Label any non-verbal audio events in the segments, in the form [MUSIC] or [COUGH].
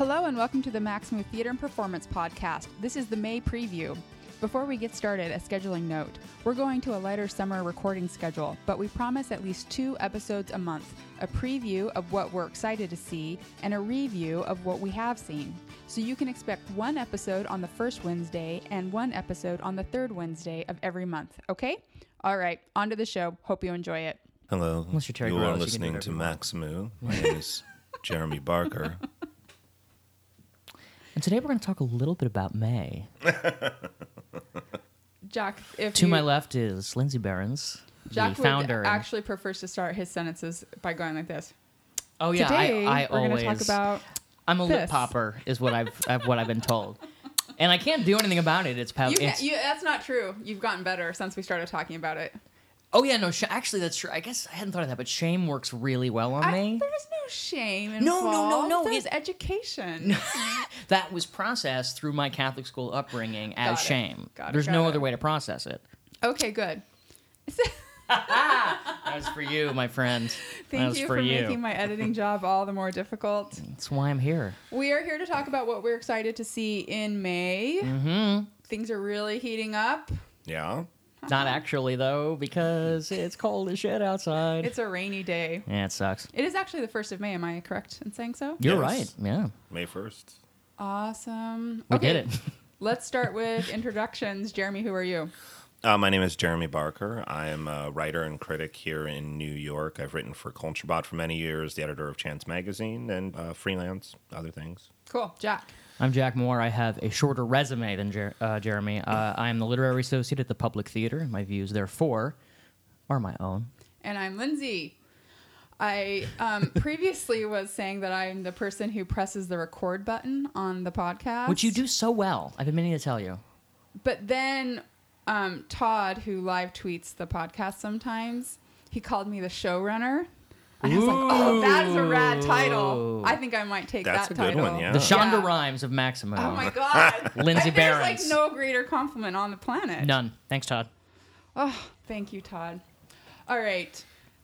Hello and welcome to the Maxamoo Theater and Performance Podcast. This is the May preview. Before we get started, a scheduling note. We're going to a lighter summer recording schedule, but we promise at least two episodes a month a preview of what we're excited to see, and a review of what we have seen. So you can expect one episode on the first Wednesday and one episode on the third Wednesday of every month, okay? All right, on to the show. Hope you enjoy it. Hello. Unless you're Terry you Gross, are you can do listening whatever to you want. Maxamoo. My [LAUGHS] name is Jeremy Barker. And today we're going to talk a little bit about May. [LAUGHS] Jack, if To you, my left is Lindsay Behrens, Jack the founder. actually prefers to start his sentences by going like this. oh yeah, Today, I, I we're always. talk about I'm a lip popper, is what I've, [LAUGHS] I've what I've been told, and I can't do anything about it. It's, pow- You, it's you, that's not true. You've gotten better since we started talking about it. Oh yeah, no, sh- actually that's true. I guess I hadn't thought of that, but shame works really well on I, me. there's no shame involved. no, no, no, There's it- education. [LAUGHS] that was processed through my Catholic school upbringing as Got it. shame. Got it, There's got no it. other way to process it. okay, good. [LAUGHS] That was for you, my friend. [LAUGHS] that Thank was you for, for, you. making my editing job all the more difficult. That's why I'm here. We are here to talk about what we're excited to see in May. Mm-hmm. Things are really heating up. Yeah. Not actually though, because it's cold as shit outside. It's a rainy day. yeah, it sucks. It is actually the first of May. Am I correct in saying so? You're Yes. right. Yeah, May 1st. Awesome. we okay, did it. [LAUGHS] let's start with introductions. Jeremy, who are you? Uh, my name is Jeremy Barker. I am a writer and critic here in New York. I've written for Culturebot for many years, the editor of Chance Magazine, and uh, freelance, other things. Cool. Jack. I'm Jack Moore. I have a shorter resume than Jer- uh, Jeremy. Uh, I am the literary associate at the Public Theater. My views, therefore, are my own. And I'm Lindsay. I um, [LAUGHS] previously was saying that I'm the person who presses the record button on the podcast. Which you do so well. I've been meaning to tell you. But then um, Todd, who live tweets the podcast sometimes, he called me the showrunner. And I was like, oh, that's a rad title. I think I might take That's that a good title. one, yeah. The Shonda Yeah. Rhimes of Maxamoo. Oh my [LAUGHS] God. Lindsay There's like Behrens. no greater compliment on the planet. None. Thanks, Todd. Oh, thank you, Todd. All right.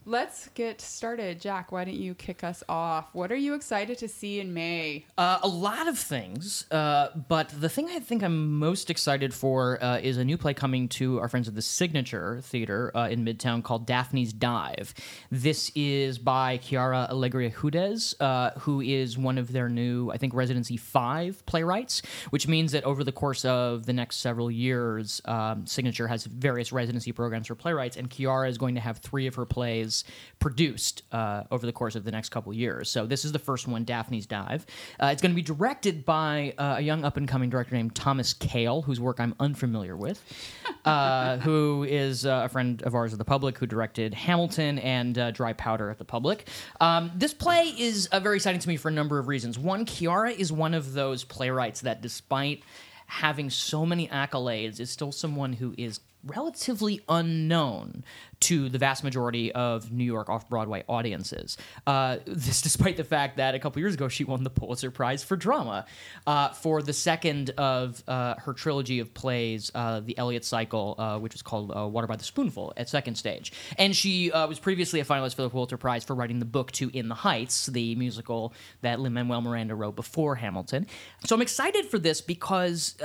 Let's get started. Jack, why don't you kick us off? What are you excited to see in May? Uh, a lot of things, uh, but the thing I think I'm most excited for uh, is a new play coming to our friends at the Signature Theater uh, in Midtown called Daphne's Dive. This is by Quiara Alegría Hudes, uh, who is one of their new, I think, Residency 5 playwrights, which means that over the course of the next several years, um, Signature has various residency programs for playwrights, and Quiara is going to have three of her plays produced uh, over the course of the next couple years. So this is the first one, Daphne's Dive. Uh, it's going to be directed by uh, a young up and coming director named Thomas Kail, whose work I'm unfamiliar with, [LAUGHS] uh, who is uh, a friend of ours at the Public, who directed Hamilton and uh, Dry Powder at the Public. Um, this play is very exciting to me for a number of reasons. One, Quiara is one of those playwrights that, despite having so many accolades, is still someone who is relatively unknown to the vast majority of New York off Broadway audiences. Uh, this, despite the fact that a couple years ago she won the Pulitzer Prize for drama uh, for the second of uh, her trilogy of plays, uh, The Elliott Cycle, uh, which was called uh, Water by the Spoonful at Second Stage. And she was previously a finalist for the Pulitzer Prize for writing the book to In the Heights, the musical that Lin Manuel Miranda wrote before Hamilton. So I'm excited for this because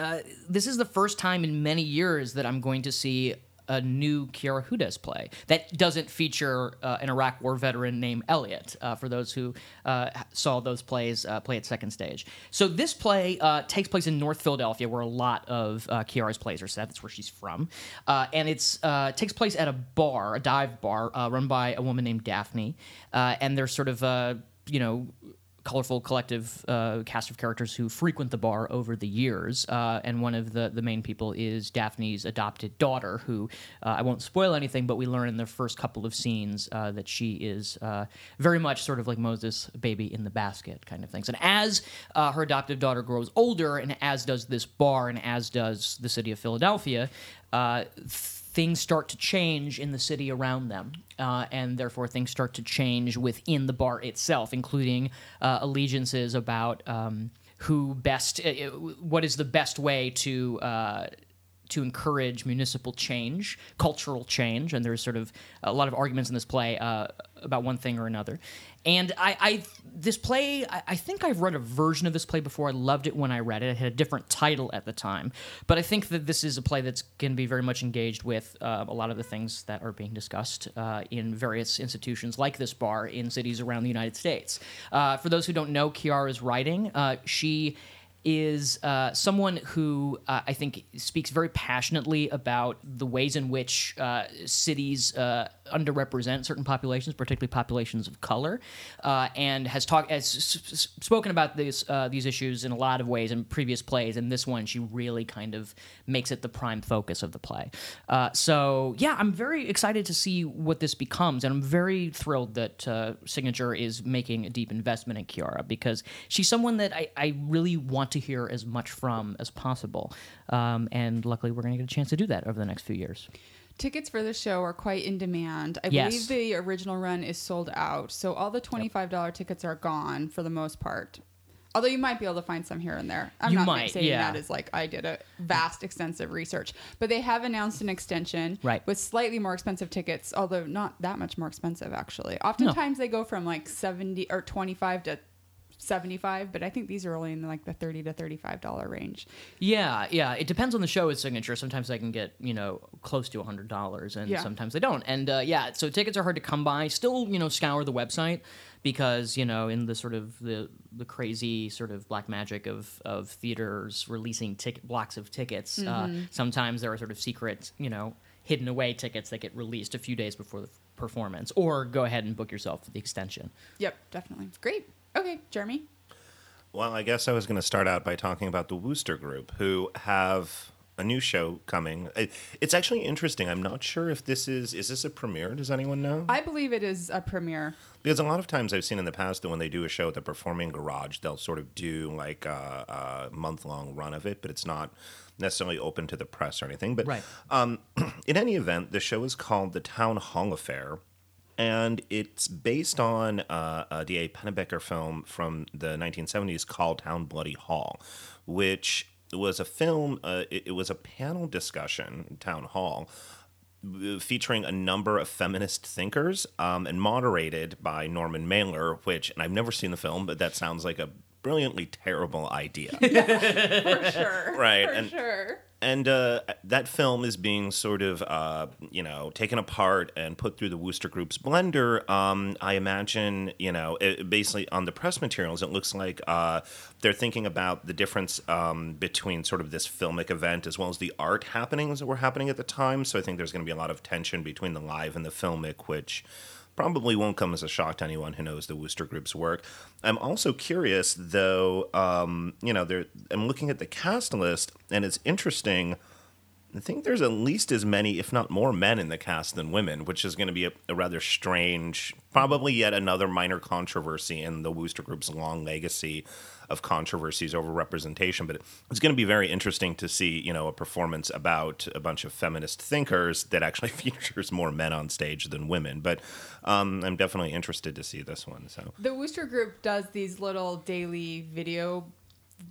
this is the first time in many years that I'm going to see a new Quiara Hudes play that doesn't feature uh, an Iraq War veteran named Elliot. Uh, for those who uh, saw those plays uh, play at second stage, so this play uh, takes place in North Philadelphia, where a lot of Quiara's plays are set. That's where she's from, and uh, takes place at a bar, a dive bar, run by a woman named Daphne, and there's sort of uh, you know colorful collective uh, cast of characters who frequent the bar over the years. Uh, and one of the, the main people is Daphne's adopted daughter, who uh, I won't spoil anything, but we learn in the first couple of scenes uh, that she is uh, very much sort of like Moses' baby in the basket kind of things. And as uh, her adoptive daughter grows older, and as does this bar, and as does the city of Philadelphia, uh, things start to change in the city around them, uh, and therefore things start to change within the bar itself, including uh, allegiances about um, who best, uh, what is the best way to. Uh, to encourage municipal change, cultural change, and there's sort of a lot of arguments in this play uh, about one thing or another. And I, I this play, I, I think I've read a version of this play before. I loved it when I read it. It had a different title at the time, but I think that this is a play that's going to be very much engaged with uh, a lot of the things that are being discussed uh, in various institutions like this bar in cities around the United States. Uh, for those who don't know Quiara's writing, uh, she is uh, someone who uh, I think speaks very passionately about the ways in which uh, cities uh, underrepresent certain populations, particularly populations of color, uh, and has talked has s- spoken about these uh, these issues in a lot of ways in previous plays. And this one, she really kind of makes it the prime focus of the play. so yeah, I'm very excited to see what this becomes, and I'm very thrilled that Signature is making a deep investment in Quiara because she's someone that I, I really want to hear as much from as possible. Um, and luckily, we're going to get a chance to do that over the next few years. Tickets for the show are quite in demand. I Yes. believe the original run is sold out, so all the $25 tickets are gone for the most part. Although you might be able to find some here and there. I'm You not might, saying yeah. that as like I did a vast, extensive research. But they have announced an extension Right. with slightly more expensive tickets, although not that much more expensive actually. Oftentimes they go from like 70 or 25 to 75, but I think these are only in like the 30 to 35 dollar range. Yeah, yeah. It depends on the show. Its signature. Sometimes I can get you know close to hundred dollars, and Yeah. sometimes they don't. And uh, yeah, so tickets are hard to come by. Still, you know, scour the website because you know in the sort of the the crazy sort of black magic of of theaters releasing ticket blocks of tickets. Uh, sometimes there are sort of secret, you know, hidden away tickets that get released a few days before the performance, or go ahead and book yourself for the extension. Yep, definitely. Great. Okay, Jeremy. Well, I guess I was going to start out by talking about the Wooster Group, who have a new show coming. It's actually interesting. I'm not sure if this is is this a premiere. Does anyone know? I believe it is a premiere. Because a lot of times I've seen in the past that when they do a show at the Performing Garage, they'll sort of do like a, a month long run of it, but it's not necessarily open to the press or anything. But Right. um, [CLEARS THROAT] in any event, the show is called The Town Hall Affair, and it's based on uh, a D.A. Pennebaker film from the 1970s called Town Bloody Hall, which was a film, uh, it, it was a panel discussion, Town Hall, featuring a number of feminist thinkers um, and moderated by Norman Mailer, which, and I've never seen the film, but that sounds like a brilliantly terrible idea. [LAUGHS] For sure. Right, For and- sure. And uh, that film is being sort of, uh, you know, taken apart and put through the Wooster Group's blender. Um, I imagine, you know, it, basically on the press materials, it looks like uh, they're thinking about the difference um, between sort of this filmic event as well as the art happenings that were happening at the time. So I think there's going to be a lot of tension between the live and the filmic, which probably won't come as a shock to anyone who knows the Wooster Group's work. I'm also curious, though. Um, you know. I'm looking at the cast list, and it's interesting. I think there's at least as many, if not more, men in the cast than women, which is going to be a, a rather strange, probably yet another minor controversy in the Wooster Group's long legacy of controversies over representation. But it's going to be very interesting to see, you know, a performance about a bunch of feminist thinkers that actually [LAUGHS] features more men on stage than women. But um, I'm definitely interested to see this one. So The Wooster Group does these little daily video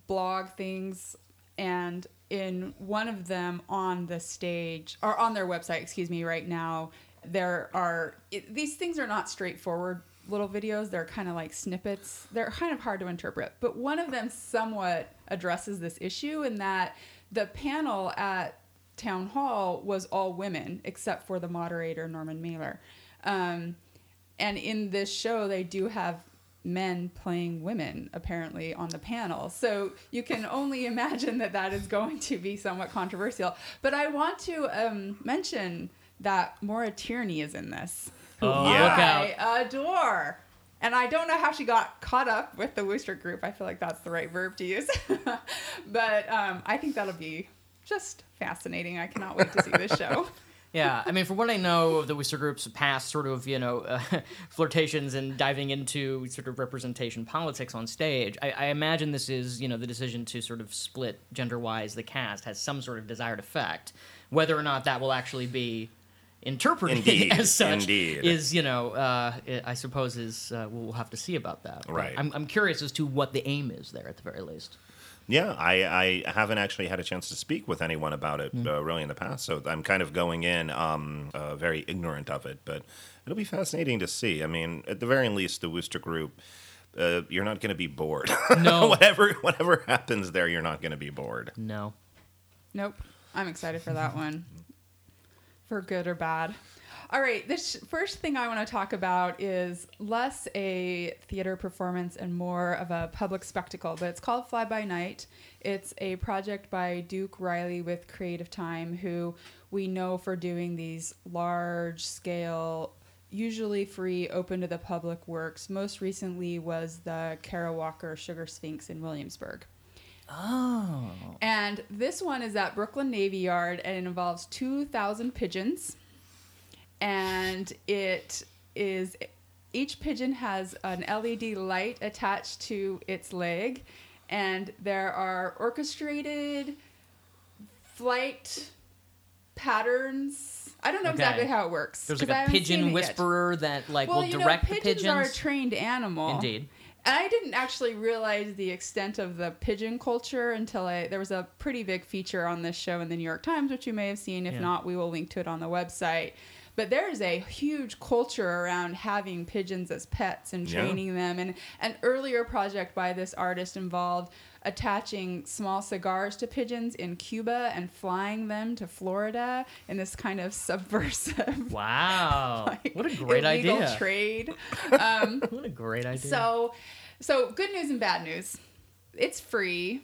blog things, and in one of them on the stage or on their website, excuse me, right now, there are it, these things are not straightforward little videos. They're kind of like snippets. They're kind of hard to interpret, but one of them somewhat addresses this issue in that the panel at town hall was all women except for the moderator Norman Mailer. Um, and in this show, they do have men playing women apparently on the panel. So you can only [LAUGHS] imagine that that is going to be somewhat controversial. But I want to um, mention that Maura Tierney is in this, who Oh, Yeah. look out. I adore. And I don't know how she got caught up with the Wooster Group. I feel like that's the right verb to use. [LAUGHS] but um, I think that'll be just fascinating. I cannot wait to see this show. [LAUGHS] Yeah, I mean, from what I know of the Wooster Group's past sort of, you know, uh, [LAUGHS] flirtations and diving into sort of representation politics on stage, I, I imagine this is, you know, the decision to sort of split gender-wise the cast has some sort of desired effect. Whether or not that will actually be interpreted [LAUGHS] Indeed, as such indeed. is, you know, uh, I suppose is uh, we'll have to see about that. Right. I'm, I'm curious as to what the aim is there at the very least. Yeah, I, I haven't actually had a chance to speak with anyone about it Hmm. uh, really in the past, so I'm kind of going in um, uh, very ignorant of it. But it'll be fascinating to see. I mean, at the very least, the Wooster Group, uh, you're not going to be bored. [LAUGHS] No. whatever whatever happens there, you're not going to be bored. No. Nope. I'm excited for that one. For good or bad. All right, this first thing I want to talk about is less a theater performance and more of a public spectacle, but it's called Fly By Night. It's a project by Duke Riley with Creative Time, who we know for doing these large scale, usually free, open to the public works. Most recently was the Kara Walker Sugar Sphinx in Williamsburg. Oh. And this one is at Brooklyn Navy Yard and it involves 2,000 pigeons. And it is, each pigeon has an LED light attached to its leg. And there are orchestrated flight patterns. I don't know Okay. exactly how it works. There's like a pigeon whisperer that like Well, will you direct know, the pigeons pigeons. are a trained animal. Indeed. And I didn't actually realize the extent of the pigeon culture until I there was a pretty big feature on this show in the New York Times, which you may have seen. If Yeah. not, we will link to it on the website. But there is a huge culture around having pigeons as pets and Yeah. training them. And an earlier project by this artist involved attaching small cigars to pigeons in Cuba and flying them to Florida in this kind of [LAUGHS] subversive [LAUGHS] Wow. [LAUGHS] like, what a great idea. trade. Um, what a great idea. So, so good news and bad news. It's free.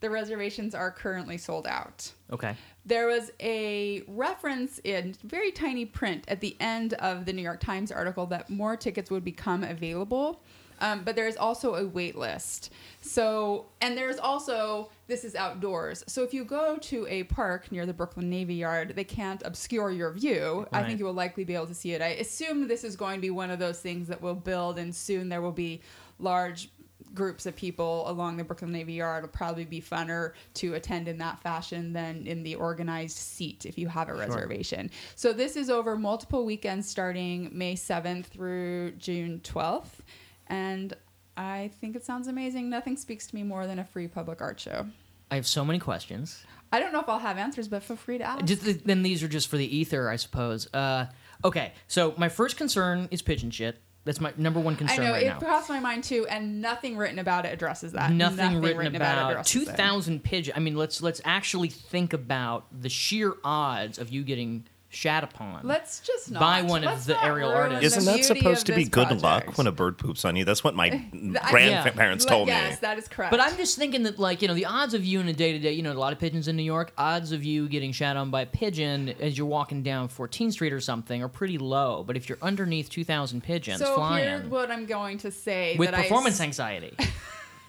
The reservations are currently sold out. okay. There was a reference in very tiny print at the end of the New York Times article that more tickets would become available. Um, but there's also a wait list. So, and there's also, this is outdoors. So if you go to a park near the Brooklyn Navy Yard, they can't obscure your view. I think you will likely be able to see it. I assume this is going to be one of those things that will build, and soon there will be large groups of people along the Brooklyn Navy Yard. It'll probably be funner to attend in that fashion than in the organized seat if you have a reservation. So this is over multiple weekends starting May 7th through June 12th. And I think it sounds amazing. Nothing speaks to me more than a free public art show. I have so many questions. I don't know if I'll have answers, but feel free to ask. Just, then these are just for the ether, I suppose. Uh, okay, so my first concern is pigeon shit. That's my number one concern. I know right it now. crossed my mind too, and nothing written about it addresses that. Nothing, written, about, addresses two thousand pigeon. I mean, let's let's actually think about the sheer odds of you getting shat upon. Let's just not. By one of Let's the not aerial ruin artists. Isn't that beauty supposed of to be this good project. luck when a bird poops on you? That's what my [LAUGHS] I- grandparents Like, told yes, me. that is correct. But I'm just thinking that, like, you know, the odds of you in a day to day, you know, a lot of pigeons in New York, odds of you getting shat on by a pigeon as you're walking down 14th Street or something are pretty low. But if you're underneath 2,000 pigeons so flying here's what I'm going to say. with that I performance s- anxiety, [LAUGHS]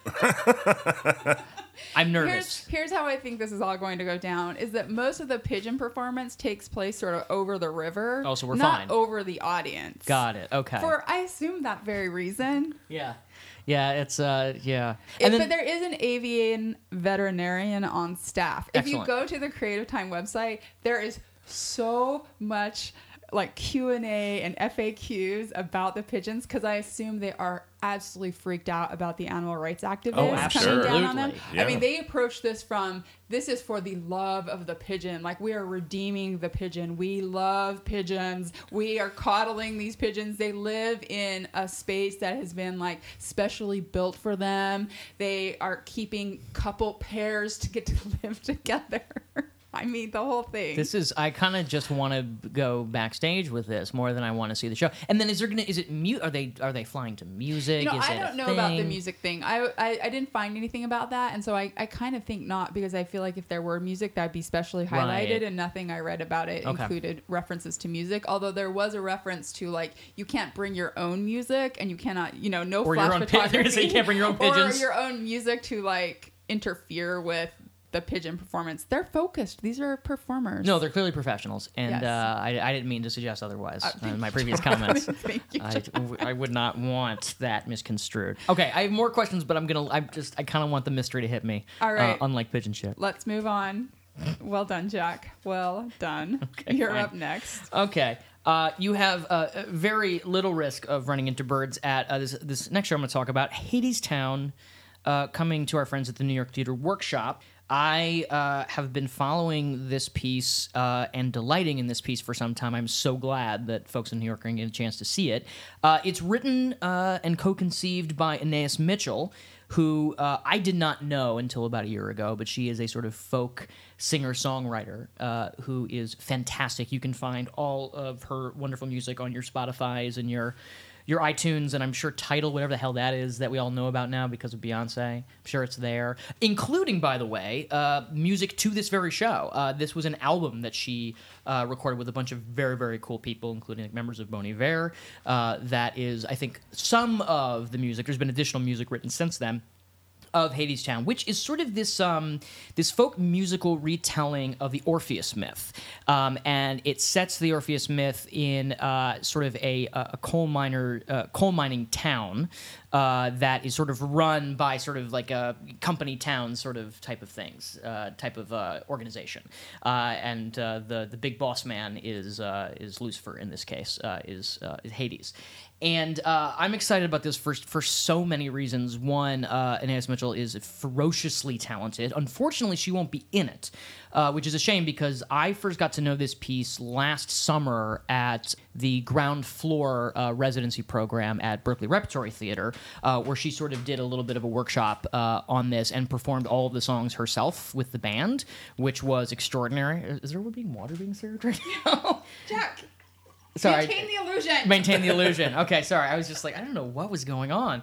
[LAUGHS] I'm nervous. here's how I think this is all going to go down: is that most of the pigeon performance takes place sort of over the river. Oh, so we're not fine. over the audience. Got it. Okay. For I assume that very reason. yeah. Yeah, it's, uh, yeah. It- then, but there is an avian veterinarian on staff. If you go to the Creative Time website, there is so much like Q&A and FAQs about the pigeons because I assume they are absolutely freaked out about the animal rights activists Oh, coming down on them. absolutely. I mean, they approach this from this is for the love of the pigeon. Like we are redeeming the pigeon. We love pigeons. We are coddling these pigeons. They live in a space that has been like specially built for them. They are keeping couple pairs to get to [LAUGHS] live together. I mean, the whole thing. This is I kind of just want to go backstage with this more than I want to see the show. And then is there gonna is it mute? Are they are they flying to music? You know, I don't know about the music thing. I, I, I didn't find anything about that, and so I, I kind of think not because I feel like if there were music, that'd be specially highlighted, Right. and nothing I read about it Okay. included references to music. Although there was a reference to like you can't bring your own music, and you cannot, you know, no Or flash your own photography, you can't bring your own [LAUGHS] pigeons. or your own music to like interfere with the pigeon performance. They're focused. These are performers. No, they're clearly professionals, and Yes. uh, I, I didn't mean to suggest otherwise Uh, uh, in my previous comments. [LAUGHS] Thank you. I, I would not want that misconstrued. Okay, I have more questions, but I'm gonna. I just I kind of want the mystery to hit me. All right. uh, unlike pigeon shit. Let's move on. Well done, Jack. Well done. [LAUGHS] Okay, You're fine. up next. Okay. Uh, you have uh, very little risk of running into birds at uh, this, this next show I'm going to talk about, Hadestown. uh, coming to our friends at the New York Theater Workshop. I uh, have been following this piece uh, and delighting in this piece for some time. I'm so glad that folks in New York are going to get a chance to see it. Uh, it's written uh, and co conceived by Anais Mitchell, who uh, I did not know until about a year ago, but she is a sort of folk singer songwriter uh, who is fantastic. You can find all of her wonderful music on your Spotify's and your your iTunes and I'm sure Tidal, whatever the hell that is that we all know about now because of Beyonce. I'm sure it's there, including, by the way, uh, music to this very show. Uh, this was an album that she uh, recorded with a bunch of very, very cool people, including like, members of Bon Iver. Uh, that is, I think, some of the music. There's been additional music written since then of Hadestown, which is sort of this um, this folk musical retelling of the Orpheus myth, um, and it sets the Orpheus myth in uh, sort of a, a coal miner uh, coal mining town uh, that is sort of run by sort of like a company town sort of type of things, uh, type of uh, organization, uh, and the the big boss man is is Lucifer in this case, is, is Hades, and uh, I'm excited about this for for so many reasons. One, uh, Anais Mitchell is ferociously talented. Unfortunately, she won't be in it, uh, which is a shame because I first got to know this piece last summer at the ground floor uh, residency program at Berkeley Repertory Theater, uh, where she sort of did a little bit of a workshop uh, on this and performed all of the songs herself with the band, which was extraordinary. Is there being water being served right now? Jack, Sorry. maintain the illusion. Maintain the illusion. [LAUGHS] Okay, sorry. I was just like, I don't know what was going on.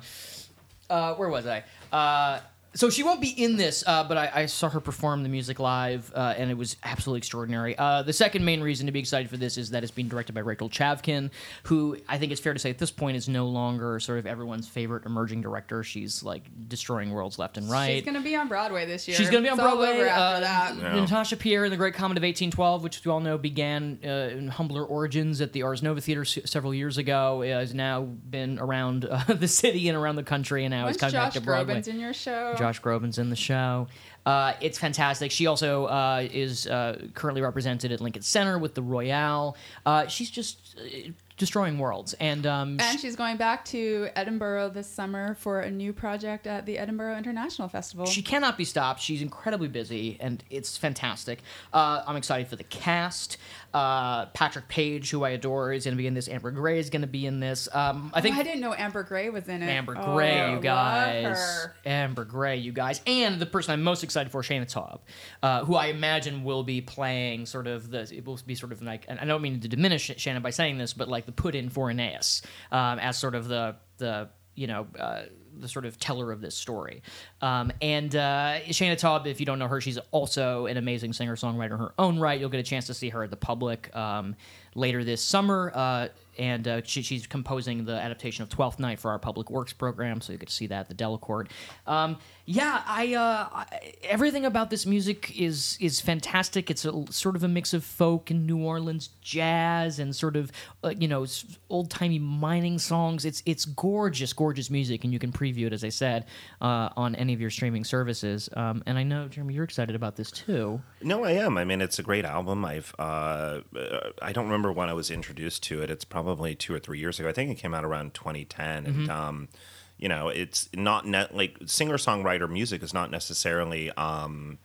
Uh, where was I? Uh, so she won't be in this, uh, but I, I saw her perform the music live, uh, and it was absolutely extraordinary. Uh, the second main reason to be excited for this is that it's being directed by Rachel Chavkin, who I think it's fair to say at this point is no longer sort of everyone's favorite emerging director. She's like destroying worlds left and right. She's gonna be on Broadway this year. She's going to be on It's all Broadway. over after uh, that. Yeah. Natasha Pierre in The Great Comet of 1812, which we all know began uh, in humbler origins at the Ars Nova Theater s- several years ago, uh, has now been around uh, [LAUGHS] the city and around the country, and now When's is coming Josh back to Broadway. Groban's in your show? Josh Groban's in the show. Uh, it's fantastic. She also uh, is uh, currently represented at Lincoln Center with the Royale. Uh, she's just uh, destroying worlds, and um, And she's going back to Edinburgh this summer for a new project at the Edinburgh International Festival. She cannot be stopped. She's incredibly busy, and it's fantastic. Uh, I'm excited for the cast. Uh, Patrick Page, who I adore, is going to be in this. Amber Gray is going to be in this. Um, I Oh, think I didn't know Amber Gray was in it. Amber Oh, Gray, you guys. Amber Gray, you guys. And the person I'm most excited for, Shaina Taub, uh, who I imagine will be playing sort of the. It will be sort of like. And I don't mean to diminish Shannon by saying this, but like the put in for Anais um, as sort of the the you know. Uh, the sort of teller of this story, um, and uh, Shaina Taub. If you don't know her, she's also an amazing singer songwriter in her own right. You'll get a chance to see her at the public um, later this summer. Uh, and uh, she, she's composing the adaptation of Twelfth Night for our Public Works program, so you get to see that at the Delacorte. Um, yeah, I, uh, I everything about this music is is fantastic. It's a, sort of a mix of folk and New Orleans jazz and sort of uh, you know old timey mining songs. It's it's gorgeous, gorgeous music, and you can preview it as I said uh, on any of your streaming services. Um, and I know Jeremy, you're excited about this too. No, I am. I mean, it's a great album. I've uh, I don't remember when I was introduced to it. It's probably two or three years ago. I think it came out around 2010, and um, you know, it's not net like singer songwriter music is not necessarily um,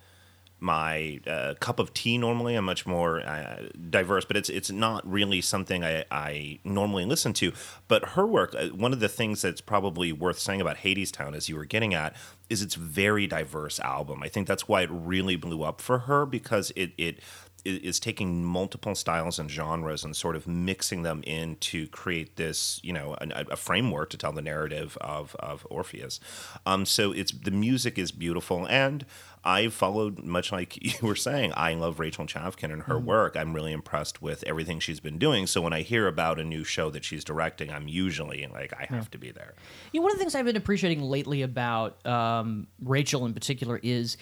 my uh, cup of tea. Normally, I'm much more uh, diverse, but it's it's not really something I, I normally listen to. But her work, uh, one of the things that's probably worth saying about Hadestown, as you were getting at, is it's very diverse album. I think that's why it really blew up for her because it it is taking multiple styles and genres and sort of mixing them in to create this, you know, an, a framework to tell the narrative of, of Orpheus. Um, so it's the music is beautiful, and I followed much like [LAUGHS] you were saying. I love Rachel Chavkin and her work. I'm really impressed with everything she's been doing. So when I hear about a new show that she's directing, I'm usually like, I have to be there. You know, one of the things I've been appreciating lately about um, Rachel in particular is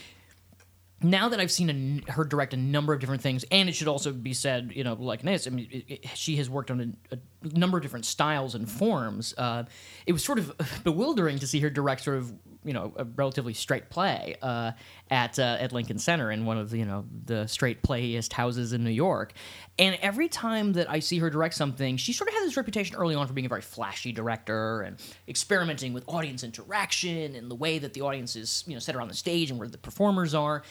now that I've seen a her direct a number of different things, and it should also be said, you know, like this, I mean, it, it, she has worked on a, a number of different styles and forms. Uh, it was sort of [LAUGHS] bewildering to see her direct sort of you know a relatively straight play uh, at uh, at Lincoln Center in one of the you know the straight playest houses in New York. And every time that I see her direct something, she sort of has this reputation early on for being a very flashy director and experimenting with audience interaction and the way that the audience is you know set around the stage and where the performers are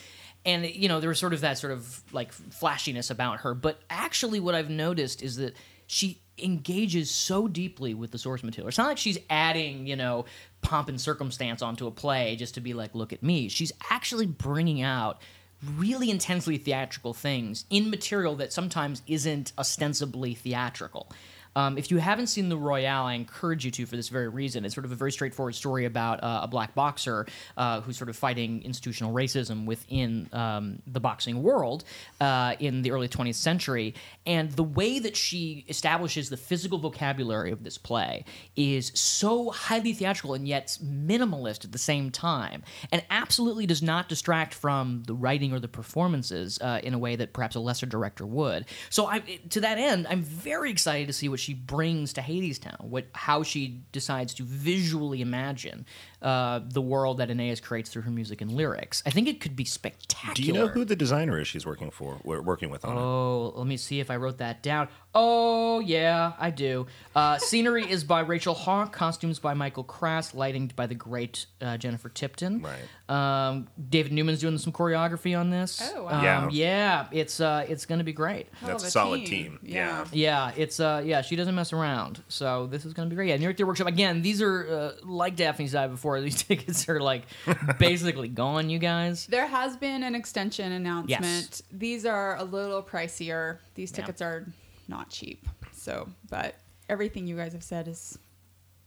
and you know there was sort of that sort of like flashiness about her but actually what i've noticed is that she engages so deeply with the source material. It's not like she's adding you know pomp and circumstance onto a play just to be like look at me. She's actually bringing out really intensely theatrical things in material that sometimes isn't ostensibly theatrical um, if you haven't seen The Royale, I encourage you to for this very reason. It's sort of a very straightforward story about uh, a black boxer uh, who's sort of fighting institutional racism within um, the boxing world uh, in the early 20th century. And the way that she establishes the physical vocabulary of this play is so highly theatrical and yet minimalist at the same time, and absolutely does not distract from the writing or the performances uh, in a way that perhaps a lesser director would. So, I, to that end, I'm very excited to see what she brings to Hadestown, what how she decides to visually imagine uh, the world that Anais creates through her music and lyrics. I think it could be spectacular. Do you know who the designer is she's working for? We're working with on it. Oh, let me see if I wrote that down. Oh, yeah, I do. Uh, scenery is by Rachel Hauck, costumes by Michael Krass, lighting by the great uh, Jennifer Tipton. Right. Um, David Neumann's doing some choreography on this. Oh, wow. Um, Yeah. yeah, it's uh, it's going to be great. Hell That's a solid team. Yeah. Yeah, it's uh, yeah, she doesn't mess around, so this is gonna be great. Yeah, New York Theater Workshop again. These are uh, like Daphne's Dive before. [LAUGHS] These tickets are like [LAUGHS] basically gone, you guys. There has been an extension announcement. Yes. These are a little pricier. These Yeah. tickets are not cheap. So, but everything you guys have said has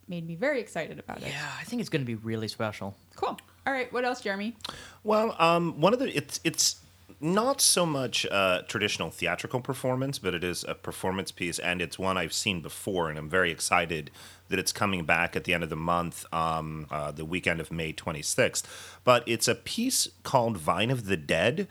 made me very excited about it. Yeah, I think it's gonna be really special. Cool. All right. What else, Jeremy? Well, um, one of the it's it's not so much a traditional theatrical performance, but it is a performance piece, and it's one I've seen before, and I'm very excited that it's coming back at the end of the month, um, uh, the weekend of May 26th. But it's a piece called Vine of the Dead.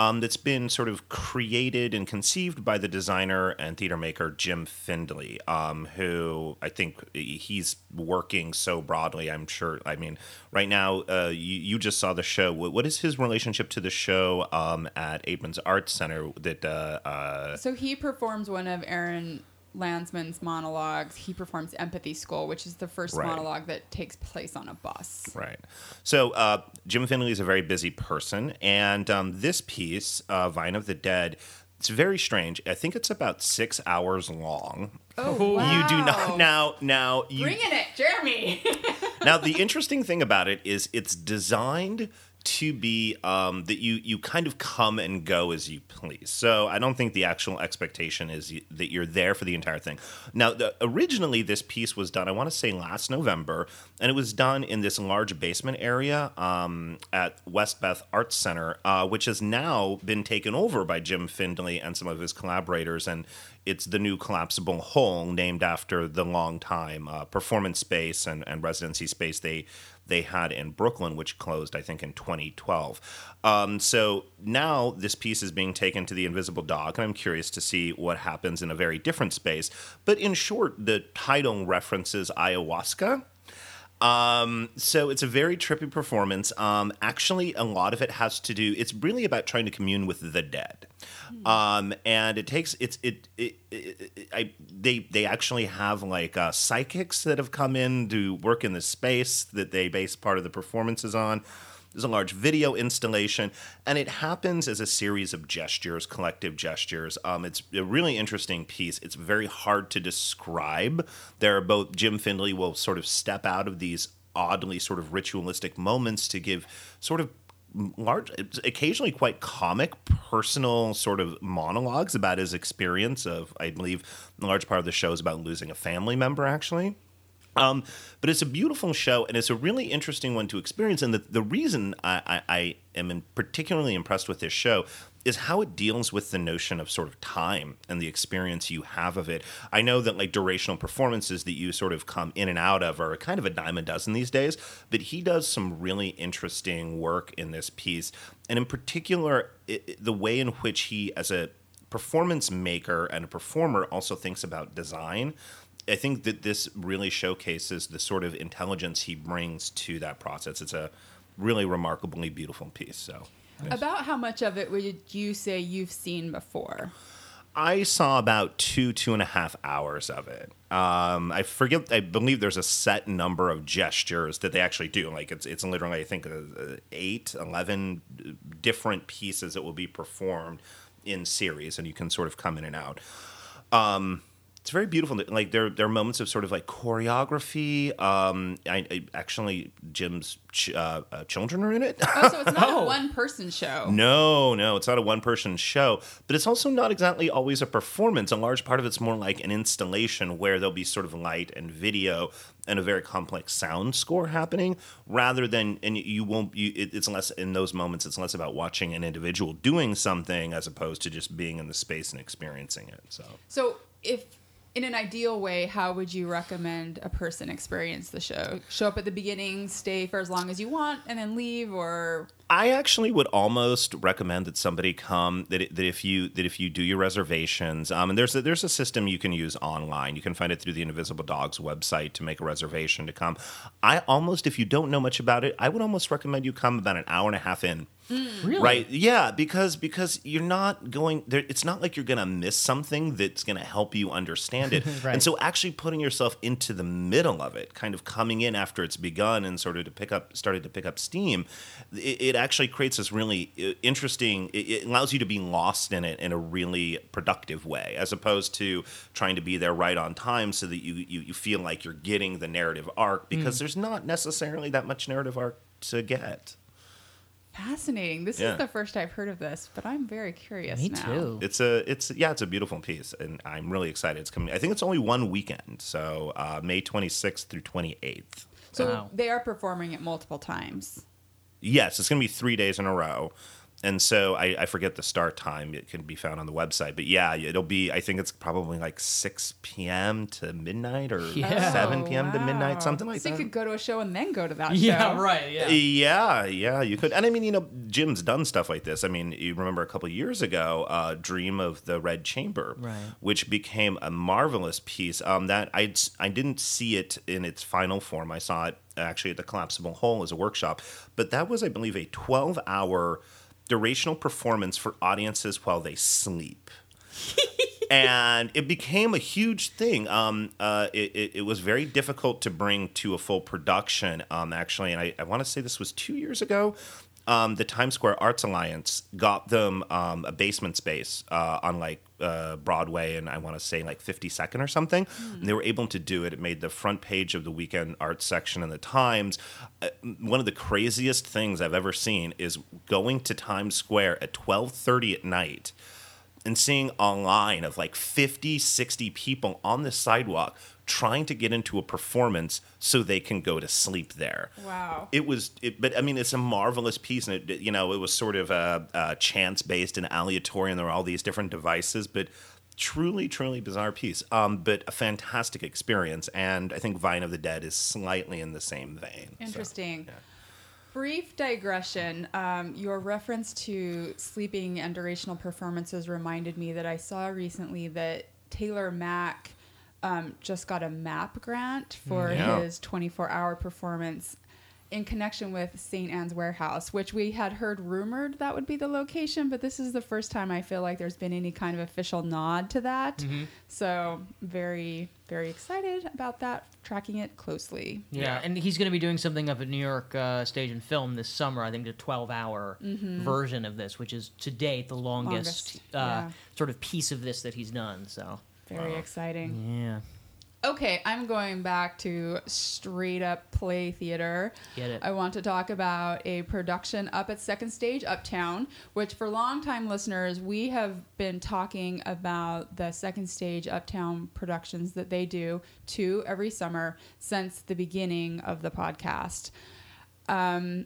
Um, that's been sort of created and conceived by the designer and theater maker Jim Findlay, um, who I think he's working so broadly. I'm sure. I mean, right now, uh, you, you just saw the show. What, is his relationship to the show um, at Abrons Arts Center? That uh, uh, So he performs one of Aaron Landsman's monologues. He performs Empathy School, which is the first Right. monologue that takes place on a bus. Right. So uh, Jim Findlay is a very busy person, and um, this piece, uh, Vine of the Dead, it's very strange. I think it's about six hours long. Oh, wow. You do not now. Now you Bringing it, Jeremy. [LAUGHS] now the interesting thing about it is it's designed to be um, that you you kind of come and go as you please. So I don't think the actual expectation is that you're there for the entire thing. Now, the, originally this piece was done, I want to say last November, and it was done in this large basement area um, at Westbeth Arts Center, uh, which has now been taken over by Jim Findlay and some of his collaborators, and it's the new Collapsable Hole named after the long-time uh, performance space and, and residency space they they had in Brooklyn, which closed, I think, in 2012. Um, so now this piece is being taken to the Invisible Dog, and I'm curious to see what happens in a very different space. But in short, the title references ayahuasca. Um, so it's a very trippy performance. Um, actually, a lot of it has to do. It's really about trying to commune with the dead, um, and it takes it's it. it, it, it I they they actually have like uh, psychics that have come in to work in the space that they base part of the performances on. There's a large video installation, and it happens as a series of gestures, collective gestures. Um, it's a really interesting piece. It's very hard to describe. There are both Jim Findlay will sort of step out of these oddly sort of ritualistic moments to give sort of large occasionally quite comic personal sort of monologues about his experience of i believe a large part of the show is about losing a family member actually um, but it's a beautiful show, and it's a really interesting one to experience. And the, the reason I, I, I am in particularly impressed with this show is how it deals with the notion of sort of time and the experience you have of it. I know that like durational performances that you sort of come in and out of are kind of a dime a dozen these days, but he does some really interesting work in this piece. And in particular, it, the way in which he, as a performance maker and a performer, also thinks about design I think that this really showcases the sort of intelligence he brings to that process. It's a really remarkably beautiful piece. So About how much of it would you say you've seen before? I saw about two, two and a half hours of it. Um, I forget. I believe there's a set number of gestures that they actually do. Like it's it's literally I think uh, eight, eleven different pieces that will be performed in series, and you can sort of come in and out. Um, it's very beautiful. Like there, there are moments of sort of like choreography. Um, I, I actually Jim's ch- uh, uh, children are in it. Oh, so it's not [LAUGHS] Oh. a one-person show. No, no, it's not a one person show, but it's also not exactly always a performance. A large part of it's more like an installation where there'll be sort of light and video and a very complex sound score happening rather than, and you won't, you, it, it's less in those moments, it's less about watching an individual doing something as opposed to just being in the space and experiencing it. So. So, if in an ideal way, how would you recommend a person experience the show? Show up at the beginning, stay for as long as you want, and then leave, or I actually would almost recommend that somebody come that, that if you that if you do your reservations, um, and there's a, there's a system you can use online. You can find it through the Invisible Dogs website to make a reservation to come. I almost, if you don't know much about it, I would almost recommend you come about an hour and a half in. Really? Right? Yeah, because because you're not going there. It's not like you're going to miss something that's going to help you understand it. [LAUGHS] Right. And so, actually putting yourself into the middle of it, kind of coming in after it's begun and sort of to pick up, started to pick up steam, it, it actually creates this really uh, interesting. It, it allows you to be lost in it in a really productive way, as opposed to trying to be there right on time so that you you, you feel like you're getting the narrative arc because there's not necessarily that much narrative arc to get. Fascinating. This Yeah. is the first I've heard of this, but I'm very curious Me now. too. It's a it's yeah, it's a beautiful piece, and I'm really excited. It's coming. I think it's only one weekend, so uh, May 26th through 28th. So Wow. they are performing it multiple times. Yes, it's going to be three days in a row. And so I, I forget the start time. It can be found on the website. But yeah, it'll be, I think it's probably like 6 p.m. to midnight or Yeah. 7 p.m. to Oh, wow. midnight, something like so that. you could go to a show and then go to that Yeah, show. right. Yeah. Yeah, yeah, you could. And I mean, you know, Jim's done stuff like this. I mean, you remember a couple of years ago, uh, Dream of the Red Chamber, Right. which became a marvelous piece. Um, that I I didn't see it in its final form. I saw it actually at the Collapsable Hole as a workshop, but that was, I believe, a 12 hour durational performance for audiences while they sleep [LAUGHS] and it became a huge thing. Um, uh, it, it, it was very difficult to bring to a full production, um, actually. And I, I want to say this was two years ago. Um, the Times Square Arts Alliance got them um, a basement space uh, on like uh, Broadway and I want to say like 52nd or something. And they were able to do it. It made the front page of the weekend arts section in the Times. Uh, one of the craziest things I've ever seen is going to Times Square at 12:30 at night and seeing a line of like 50, 60 people on the sidewalk trying to get into a performance so they can go to sleep there. Wow. It was, it, but I mean, it's a marvelous piece, and it, you know, it was sort of a, uh, chance based and aleatory, and there were all these different devices, but truly, truly bizarre piece. Um, but a fantastic experience, and I think Vine of the Dead is slightly in the same vein. so, Interesting. yeah. Brief digression. Um, your reference to sleeping and durational performances reminded me that I saw recently that Taylor Mac um, just got a MAP grant for Yeah. his 24 hour performance in connection with St. Ann's Warehouse, which we had heard rumored that would be the location, but this is the first time I feel like there's been any kind of official nod to that. So, very, very excited about that, tracking it closely. Yeah, and he's going to be doing something up at New York uh, Stage and Film this summer. I think a 12-hour version of this, which is to date the longest, Longest, uh, yeah. sort of piece of this that he's done. So Very exciting. yeah, Okay, I'm going back to straight up play theater. Get it. I want to talk about a production up at Second Stage Uptown, which for longtime listeners, we have been talking about the Second Stage Uptown productions that they do two every summer since the beginning of the podcast. Um,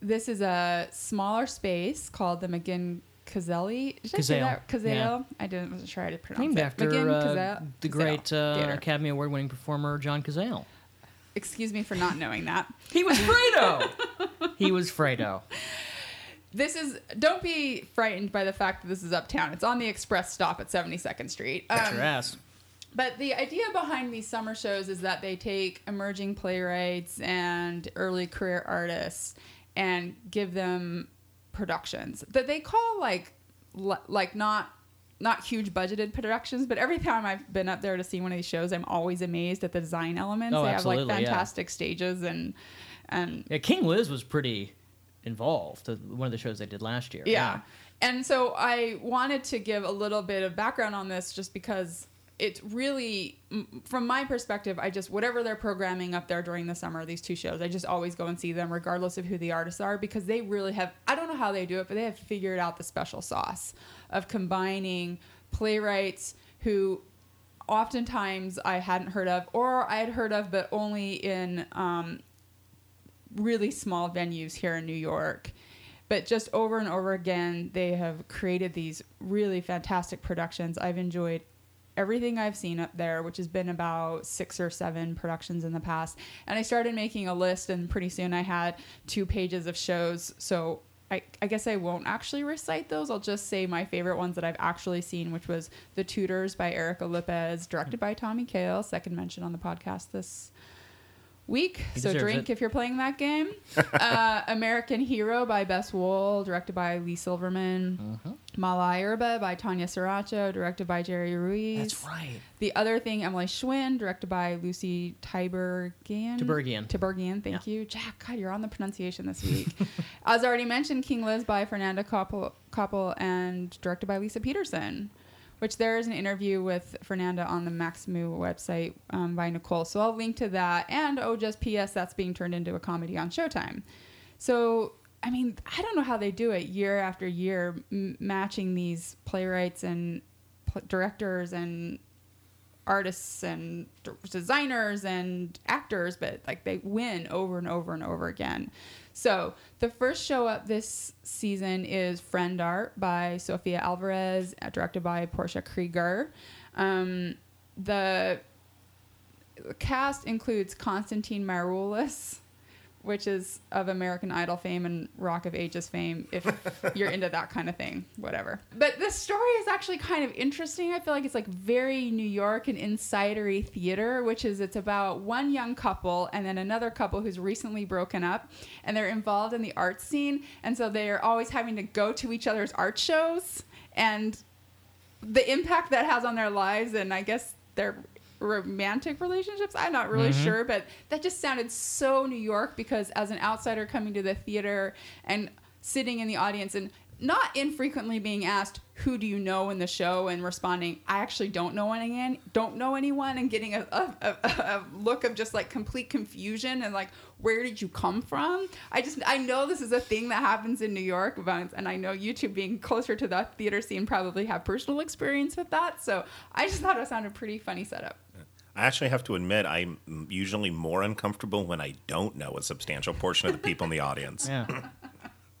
this is a smaller space called the McGinn Cazale. Did I say Cazale, that? Cazale? yeah. I didn't wasn't sure how to pronounce named it. after McGinn uh, the great uh, Academy Award-winning performer John Cazale. Excuse me for not knowing that. He was [LAUGHS] Fredo. he was Fredo. This is don't be frightened by the fact that this is uptown. It's on the express stop at 72nd Street. That's Um, your ass. But the idea behind these summer shows is that they take emerging playwrights and early career artists and give them productions that they call like like not not huge budgeted productions, but every time I've been up there to see one of these shows, I'm always amazed at the design elements. Oh, they have like absolutely, yeah. fantastic stages and and Yeah, King Liz was pretty involved. One of the shows they did last year. yeah. And so I wanted to give a little bit of background on this just because it's really, from my perspective, I just, whatever they're programming up there during the summer, these two shows, I just always go and see them regardless of who the artists are because they really have, I don't know how they do it, but they have figured out the special sauce of combining playwrights who oftentimes I hadn't heard of or I had heard of, but only in um, really small venues here in New York. But just over and over again, they have created these really fantastic productions. I've enjoyed everything I've seen up there, which has been about six or seven productions in the past. And I started making a list, and pretty soon I had two pages of shows. So I, I guess I won't actually recite those. I'll just say my favorite ones that I've actually seen, which was The Tutors by Erica Lopez, directed by Tommy Kail, second mention on the podcast this week. He so drink it. if you're playing that game. [LAUGHS] uh, American Hero by Bess Wohl, directed by Leigh Silverman. Uh-huh. By Tanya Saracho, directed by Jerry Ruiz. That's right. The Other Thing, Emily Schwend, directed by Lucie Tiberghien. Tiberghien. Tiberghien, thank you. Jack, God, you're on the pronunciation this week. [LAUGHS] As already mentioned, King Liz by Fernanda Coppel, Coppel and directed by Lisa Peterson, which there is an interview with Fernanda on the Maxamoo website um, by Nicole. So I'll link to that. And oh, just P.S., that's being turned into a comedy on Showtime. So, I mean, I don't know how they do it year after year, m- matching these playwrights and pl- directors and artists and d- designers and actors, but like they win over and over and over again. So the first show up this season is Friend Art by Sofia Alvarez, directed by Portia Krieger. Um, the cast includes Constantine Maroulis, which is of American Idol fame and Rock of Ages fame, if [LAUGHS] you're into that kind of thing, whatever. But the story is actually kind of interesting. I feel like it's like very New York and insidery theater, which is it's about one young couple and then another couple who's recently broken up, and they're involved in the art scene, and so they're always having to go to each other's art shows and the impact that has on their lives and I guess their romantic relationships. I'm not really mm-hmm. sure, but that just sounded so New York because as an outsider coming to the theater and sitting in the audience and not infrequently being asked who do you know in the show? and responding i actually don't know anyone don't know anyone and getting a, a, a, a look of just like complete confusion and like where did you come from? I just i know this is a thing that happens in new york and i know you two being closer to the theater scene probably have personal experience with that so i just thought it sounded pretty funny setup I actually have to admit, I'm usually more uncomfortable when I don't know a substantial portion of the people in the audience. Yeah.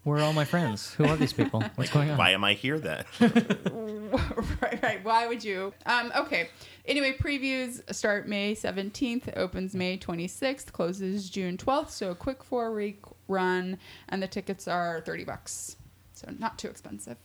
Where are all my friends? Who are these people? What's going on? Why am I here then? [LAUGHS] right, right. Why would you? Um, okay. Anyway, previews start May 17th, opens May 26th, closes June 12th. So a quick four week run, and the tickets are 30 bucks. So not too expensive.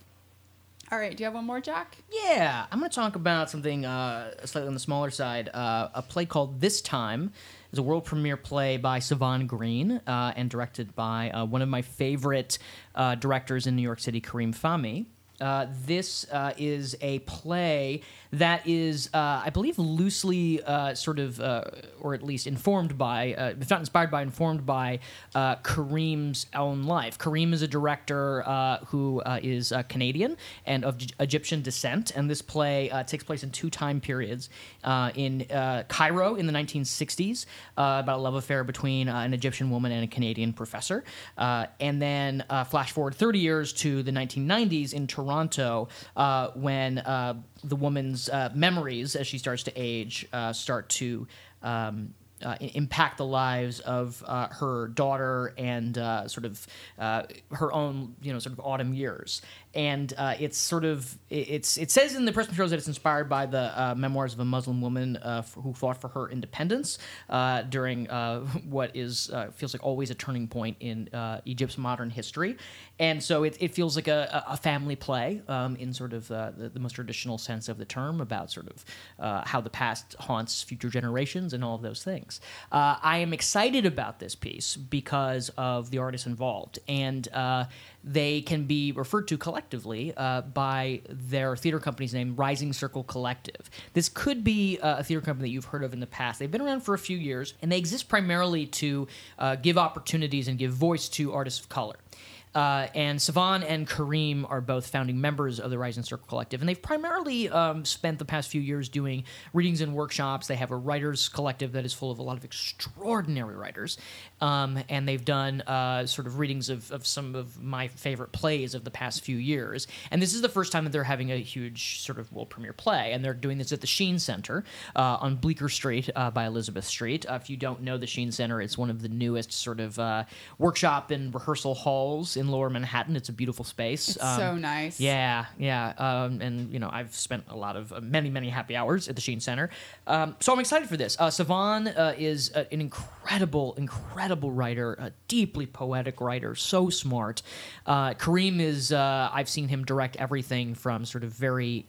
All right. Do you have one more, Jack? Yeah, I'm going to talk about something uh, slightly on the smaller side. Uh, a play called This Time is a world premiere play by Sevan Greene uh, and directed by uh, one of my favorite uh, directors in New York City, Kareem Fahmy. Uh, this uh, is a play that is, uh, I believe, loosely uh, sort of, uh, or at least informed by, if not inspired by, informed by Kareem's own life. Kareem is a director who is Canadian and of J- Egyptian descent, and this play takes place in two time periods in Cairo in the 1960s, uh, about a love affair between an Egyptian woman and a Canadian professor, and then flash forward 30 years to the 1990s in Toronto uh, when uh, the woman's uh, memories, as she starts to age, uh, start to um, uh, impact the lives of her daughter and sort of her own, you know, sort of autumn years. And uh, it's sort of it- it's it says in the press materials that it's inspired by the uh, memoirs of a Muslim woman uh, f- who fought for her independence uh, during uh, [LAUGHS] what is uh, feels like always a turning point in Egypt's modern history. And so it, it feels like a, a family play um, in sort of the, the most traditional sense of the term about sort of how the past haunts future generations and all of those things. I am excited about this piece because of the artists involved. And they can be referred to collectively uh, by their theater company's name, Rising Circle Collective. This could be uh, a theater company that you've heard of in the past. They've been around for a few years, and they exist primarily to uh, give opportunities and give voice to artists of color. Uh, and Sevan and Kareem are both founding members of the Rising Circle Collective, and they've primarily um, spent the past few years doing readings and workshops. They have a writers collective that is full of a lot of extraordinary writers, um, and they've done uh, sort of readings of, of some of my favorite plays of the past few years. And this is the first time that they're having a huge sort of world premiere play, and they're doing this at the Sheen Center uh, on Bleecker Street uh, by Elizabeth Street. Uh, if you don't know the Sheen Center, it's one of the newest sort of uh, workshop and rehearsal halls in Lower Manhattan. It's a beautiful space. It's so nice. Yeah, yeah, um, and you know I've spent a lot of uh, many many happy hours at the Sheen Center, um, so I'm excited for this. Uh, Sevan uh, is uh, an incredible, incredible writer, a deeply poetic writer, so smart. Uh, Kareem is uh, I've seen him direct everything from sort of very.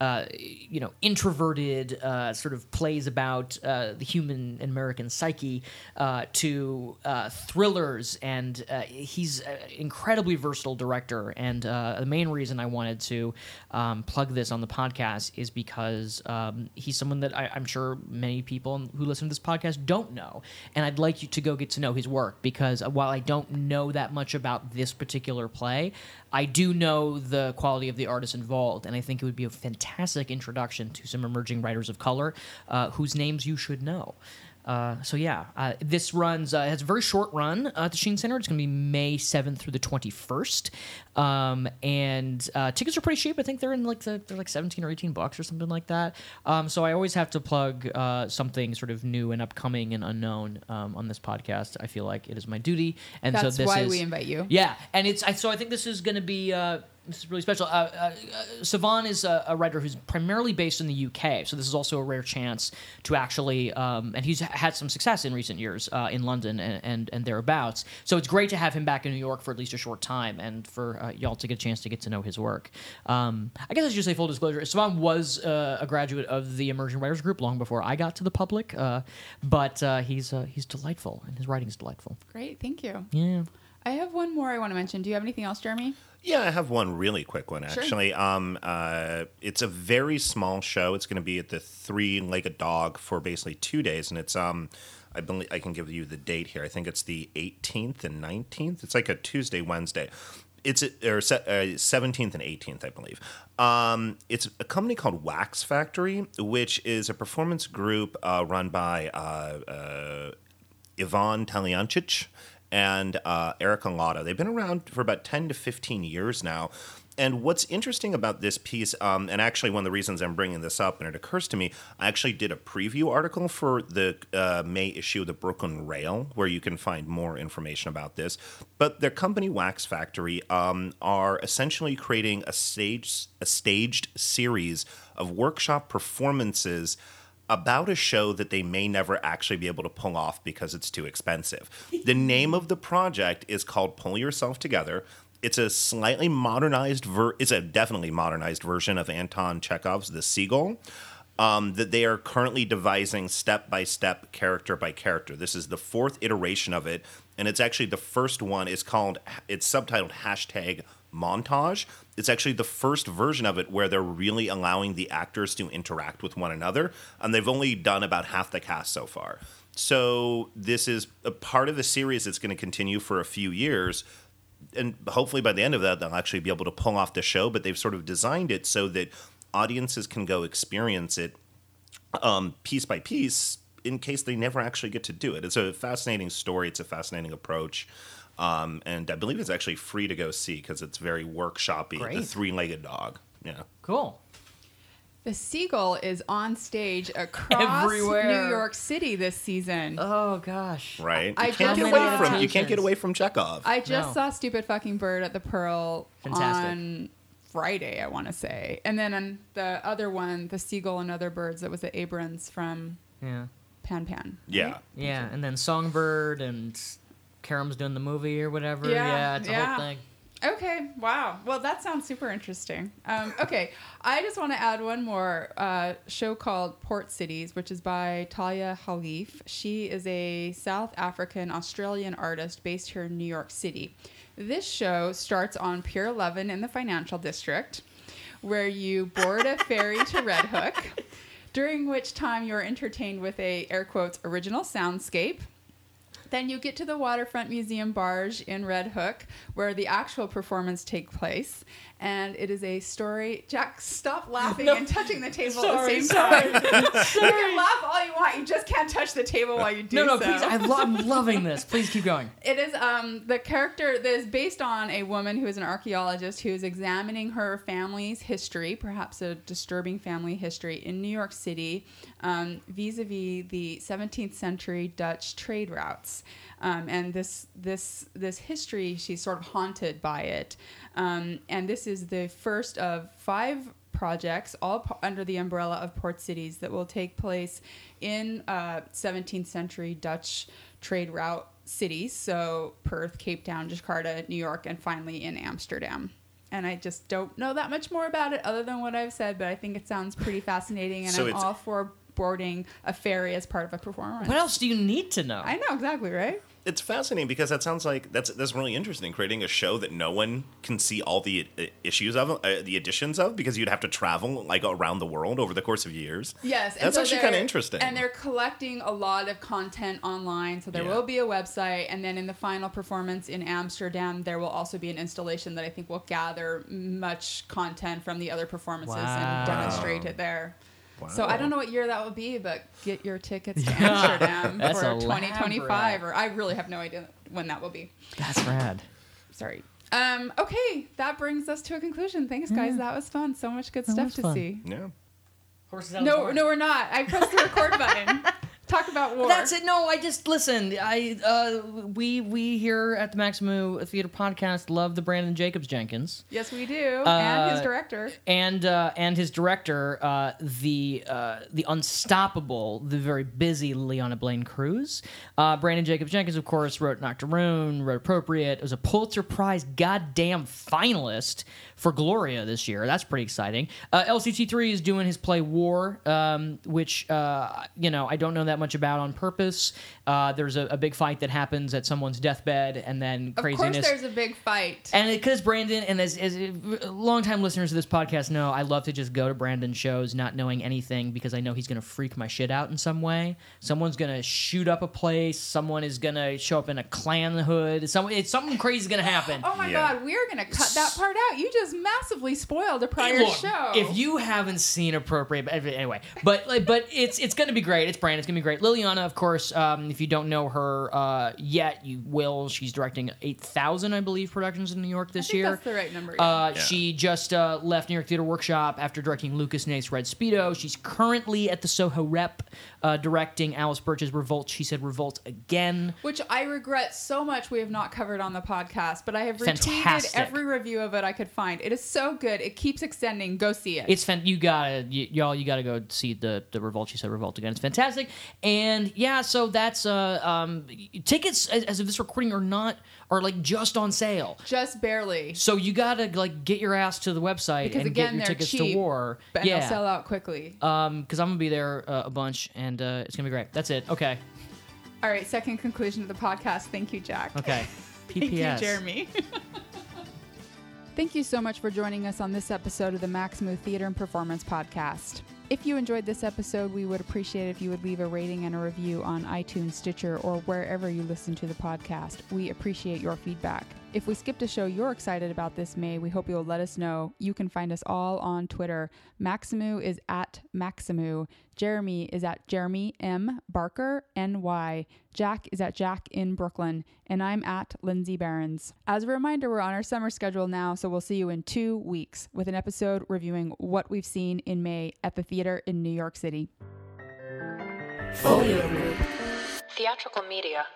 Uh, you know, introverted uh, sort of plays about uh, the human and American psyche uh, to uh, thrillers, and he's an incredibly versatile director. And the main reason I wanted to um, plug this on the podcast is because um, he's someone that I, I'm sure many people who listen to this podcast don't know, and I'd like you to go get to know his work because while I don't know that much about this particular play, I do know the quality of the artists involved, and I think it would be a fantastic introduction to some emerging writers of color uh, whose names you should know. Uh, so yeah, uh, this runs uh, has a very short run uh, at the Sheen Center. It's going to be May seventh through the twenty first, um, and uh, tickets are pretty cheap. I think they're in like the, they're like seventeen or eighteen bucks or something like that. Um, so I always have to plug uh, something sort of new and upcoming and unknown um, on this podcast. I feel like it is my duty, and That's so this is why is we invite you. yeah, and it's I, so I think this is going to be uh, this is really special. Uh, uh, uh, Sevan is a, a writer who's primarily based in the UK, so this is also a rare chance to actually, um, and he's had some success in recent years uh, in London and, and and thereabouts. So it's great to have him back in New York for at least a short time, and for uh, y'all to get a chance to get to know his work. Um, I guess I should say full disclosure: Sevan was uh, a graduate of the Emerging Writers Group long before I got to the public, uh, but uh, he's uh, he's delightful, and his writing is delightful. Great, thank you. Yeah. I have one more I want to mention. Do you have anything else, Jeremy? Yeah, I have one really quick one actually. Um, uh, it's a very small show. It's going to be at the Three Legged Dog for basically two days, and it's um, I believe I can give you the date here. I think it's the 18th and 19th. It's like a Tuesday, Wednesday. It's a- or uh, 17th and 18th, I believe. Um, it's a company called Wax Factory, which is a performance group uh, run by uh, uh, Ivan Talijancic and uh, Erika Latta. They've been around for about 10 to 15 years now. And what's interesting about this piece, um, and actually one of the reasons I'm bringing this up, and it occurs to me, I actually did a preview article for the uh, May issue of the Brooklyn Rail, where you can find more information about this. But their company, Wax Factory, um, are essentially creating a a staged series of workshop performances about a show that they may never actually be able to pull off because it's too expensive. the name of the project is called Pull Yourself Together. It's a slightly modernized ver- it's a definitely modernized version of Anton Chekhov's The Seagull. Um, that they are currently devising step by step, character by character. This is the fourth iteration of it, and it's actually the first one. is called it's subtitled hashtag montage. It's actually the first version of it where they're really allowing the actors to interact with one another, and they've only done about half the cast so far. So this is a part of the series that's going to continue for a few years, and hopefully by the end of that they'll actually be able to pull off the show. But they've sort of designed it so that audiences can go experience it um, piece by piece in case they never actually get to do it. It's a fascinating story. It's a fascinating approach. Um, and I believe it's actually free to go see because it's very workshoppy. The three legged dog. Yeah. Cool. The Seagull is on stage across Everywhere. New York City this season. Oh gosh. Right? I you can't get away from you can't get away from Chekhov. I just No. saw Stupid Fucking Bird at the Pearl Fantastic. on Friday, I want to say. And then on the other one, The Seagull and Other Birds, that was the Abrons from Yeah. Pan Pan. yeah. Yeah, and then Songbird and Karam's doing the movie or whatever. Yeah, Yeah, it's a yeah. whole thing. Okay, wow. Well, that sounds super interesting. Um, okay, I just want to add one more uh, show called Port Cities, which is by Talya Chalef. She is a South African Australian artist based here in New York City. This show starts on Pier 11 in the financial district, where you board a [LAUGHS] ferry to Red Hook, during which time you're entertained with a air quotes original soundscape. Then you get to the Waterfront Museum barge in Red Hook, where the actual performance take place, and it is a story. Jack, stop laughing No. and touching the table Sorry, at the same sorry. time. [LAUGHS] you can laugh all you want. You just can't touch the table while you do No, no, so. please. I lo- I'm loving this. Please keep going. It is um, the character that is based on a woman who is an archaeologist who is examining her family's history, perhaps a disturbing family history in New York City, um, vis-a-vis the 17th century Dutch trade routes. Um, and this this this history, she's sort of haunted by it. Um, and this is the first of five projects, all p- under the umbrella of Port Cities, that will take place in uh, 17th century Dutch trade route cities. So Perth, Cape Town, Jakarta, New York, and finally in Amsterdam. And I just don't know that much more about it other than what I've said, but I think it sounds pretty fascinating, and So I'm all for boarding a ferry as part of a performance. What else do you need to know? I know exactly, right? It's fascinating because that sounds like that's that's really interesting. Creating a show that no one can see all the uh, issues of, uh, the additions of, because you'd have to travel like around the world over the course of years. Yes, and that's so actually kind of interesting. And they're collecting a lot of content online, so there Yeah. will be a website, and then in the final performance in Amsterdam, there will also be an installation that I think will gather much content from the other performances Wow. and demonstrate it there. So I don't know what year that will be, but get your tickets to [LAUGHS] Amsterdam That's for elaborate. 2025, or I really have no idea when that will be. That's rad. Sorry. Um, okay, that brings us to a conclusion. Thanks, guys. That was fun. So much good That stuff to fun. see. yeah. Horses out No, no, we're not. I pressed the record [LAUGHS] button. Talk about war. That's it. No, I just listen. I uh, we we here at the Maxamoo Theater Podcast love the Branden Jacobs-Jenkins Yes, we do. and his Uh, director. and uh, and his director, uh, the uh, the unstoppable, the very busy Lileana Blain-Cruz. Uh, Branden Jacobs-Jenkins, of course, wrote Octoroon, wrote Appropriate. It was a Pulitzer Prize goddamn finalist for Gloria this year. That's pretty exciting. Uh, LCT3 is doing his play War, um, which uh, you know I don't know that much about on purpose. Uh, there's a, a big fight that happens at someone's deathbed, and then Of craziness. course, there's a big fight. And because Branden, and as, as longtime listeners of this podcast know, I love to just go to Branden's shows not knowing anything because I know he's going to freak my shit out in some way. Someone's going to shoot up a place. Someone is going to show up in a clan hood. Some, it's, something crazy is going to happen. [GASPS] oh my Yeah. god, we're gonna cut that part out. You just massively spoiled a prior Look, show. If you haven't seen appropriate, anyway, but like, but it's it's gonna be great. It's Branden. It's gonna be great. Lileana, of course. Um, if you don't know her uh, yet, you will. She's directing eight thousand, I believe, productions in New York I this think year. that's the right number. Uh, Yeah. She just uh, left New York Theater Workshop after directing Lucas Hnath's Red Speedo. She's currently at the Soho Rep uh, directing Alice Birch's Revolt. She said Revolt again. which I regret so much we have not covered on the podcast, but I have retweeted Fantastic. every review of it I could find. It is so good. It keeps extending. Go see it. It's fan- you gotta y- y'all you gotta go see the the Revolt. She said Revolt again. It's fantastic. And yeah, so that's uh um tickets as, as of this recording are not are like just on sale. just barely. So you gotta like get your ass to the website Because and again, get your they're tickets cheap, to War. But yeah. they'll sell out quickly. Um, because I'm gonna be there uh, a bunch, and uh, it's gonna be great. That's it. Okay. All right, second conclusion of the podcast. Thank you, Jack. Okay. PPS. [LAUGHS] Thank you, Jeremy. [LAUGHS] Thank you so much for joining us on this episode of the Maxamoo Theater and Performance Podcast. If you enjoyed this episode, we would appreciate if you would leave a rating and a review on iTunes, Stitcher, or wherever you listen to the podcast. We appreciate your feedback. If we skipped a show you're excited about this May, we hope you'll let us know. You can find us all on Twitter. Maxamoo is at Maxamoo. Jeremy is at Jeremy M. Barker NY. Jack is at Jack in Brooklyn. And I'm at Lindsay Barons. As a reminder, we're on our summer schedule now, so we'll see you in two weeks with an episode reviewing what we've seen in May at the theater in New York City. Folio. Theatrical Media.